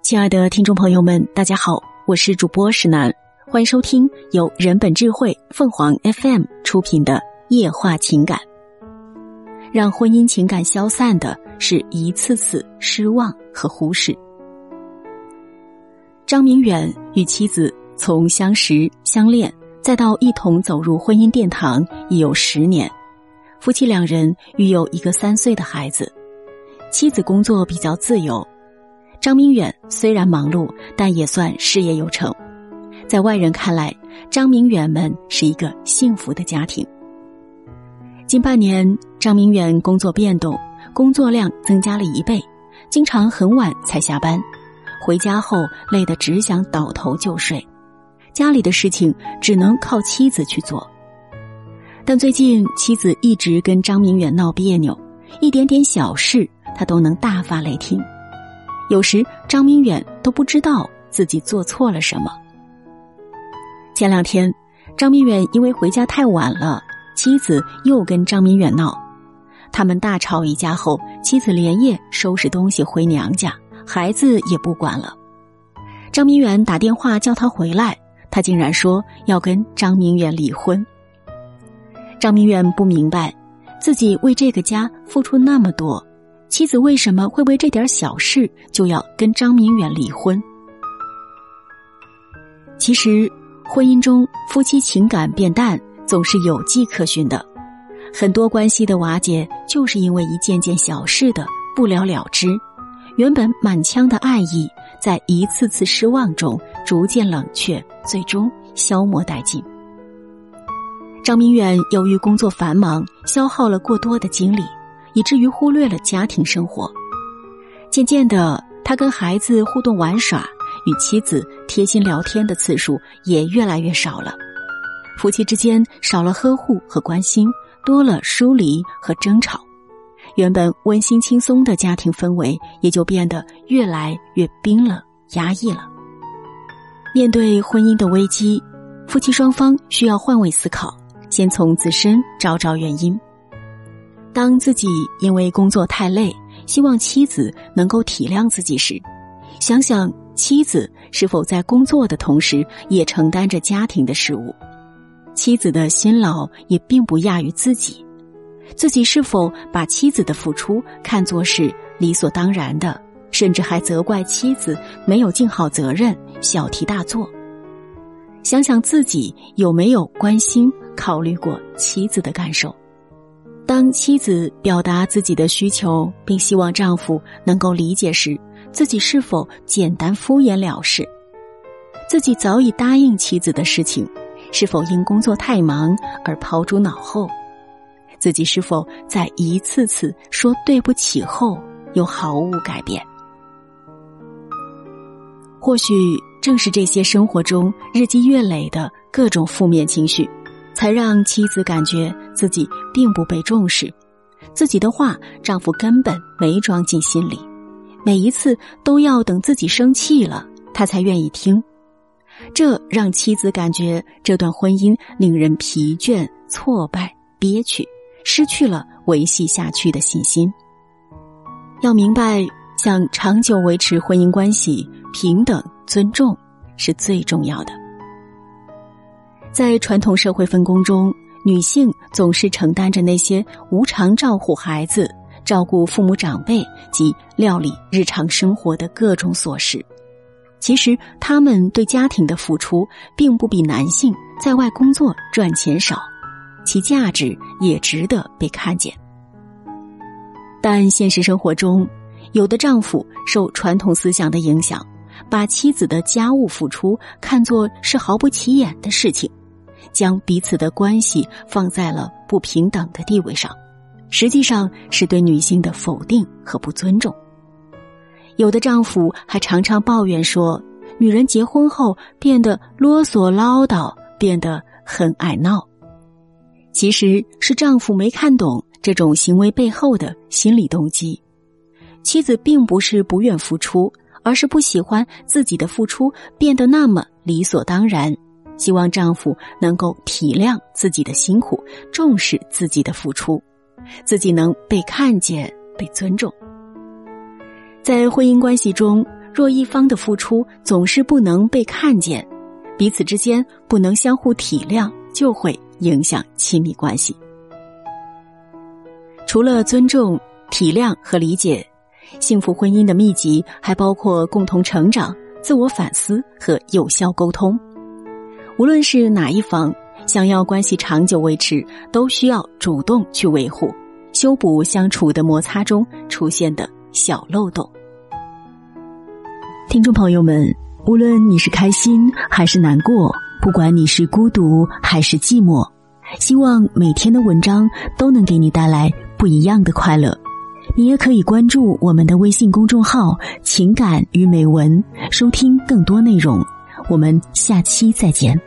亲爱的听众朋友们，大家好，我是主播石楠，欢迎收听由人本智慧凤凰 FM 出品的《夜话情感》。让婚姻情感消散的是一次次失望和忽视。张明远与妻子从相识、相恋，再到一同走入婚姻殿堂，已有十年。夫妻两人育有一个三岁的孩子，妻子工作比较自由。张明远虽然忙碌，但也算事业有成。在外人看来，张明远们是一个幸福的家庭。近半年，张明远工作变动，工作量增加了一倍，经常很晚才下班，回家后累得只想倒头就睡，家里的事情只能靠妻子去做。但最近，妻子一直跟张明远闹别扭，一点点小事他都能大发雷霆。有时张明远都不知道自己做错了什么。前两天，张明远因为回家太晚了，妻子又跟张明远闹，他们大吵一架后，妻子连夜收拾东西回娘家，孩子也不管了。张明远打电话叫他回来，他竟然说要跟张明远离婚。张明远不明白，自己为这个家付出那么多。妻子为什么会为这点小事就要跟张明远离婚？其实，婚姻中夫妻情感变淡总是有迹可循的，很多关系的瓦解就是因为一件件小事的不了了之，原本满腔的爱意在一次次失望中逐渐冷却，最终消磨殆尽。张明远由于工作繁忙，消耗了过多的精力。以至于忽略了家庭生活，渐渐的，他跟孩子互动玩耍，与妻子贴心聊天的次数也越来越少了。夫妻之间少了呵护和关心，多了疏离和争吵，原本温馨轻松的家庭氛围也就变得越来越冰冷压抑了。面对婚姻的危机，夫妻双方需要换位思考，先从自身找找原因。当自己因为工作太累，希望妻子能够体谅自己时，想想妻子是否在工作的同时也承担着家庭的事务，妻子的辛劳也并不亚于自己，自己是否把妻子的付出看作是理所当然的，甚至还责怪妻子没有尽好责任，小题大做。想想自己有没有关心、考虑过妻子的感受。当妻子表达自己的需求，并希望丈夫能够理解时，自己是否简单敷衍了事？自己早已答应妻子的事情，是否因工作太忙而抛诸脑后？自己是否在一次次说对不起后又毫无改变？或许正是这些生活中日积月累的各种负面情绪。才让妻子感觉自己并不被重视，自己的话丈夫根本没装进心里，每一次都要等自己生气了，他才愿意听。这让妻子感觉这段婚姻令人疲倦、挫败、憋屈，失去了维系下去的信心。要明白，想长久维持婚姻关系，平等、尊重是最重要的。在传统社会分工中，女性总是承担着那些无偿照顾孩子、照顾父母长辈及料理日常生活的各种琐事。其实，她们对家庭的付出并不比男性在外工作赚钱少，其价值也值得被看见。但现实生活中，有的丈夫受传统思想的影响，把妻子的家务付出看作是毫不起眼的事情。将彼此的关系放在了不平等的地位上，实际上是对女性的否定和不尊重。有的丈夫还常常抱怨说，女人结婚后变得啰嗦唠叨，变得很爱闹。其实是丈夫没看懂这种行为背后的心理动机。妻子并不是不愿付出，而是不喜欢自己的付出变得那么理所当然。希望丈夫能够体谅自己的辛苦，重视自己的付出，自己能被看见、被尊重。在婚姻关系中，若一方的付出总是不能被看见，彼此之间不能相互体谅，就会影响亲密关系。除了尊重、体谅和理解，幸福婚姻的秘籍还包括共同成长、自我反思和有效沟通。无论是哪一方，想要关系长久维持，都需要主动去维护、修补相处的摩擦中出现的小漏洞。听众朋友们，无论你是开心还是难过，不管你是孤独还是寂寞，希望每天的文章都能给你带来不一样的快乐。你也可以关注我们的微信公众号“情感与美文”，收听更多内容。我们下期再见。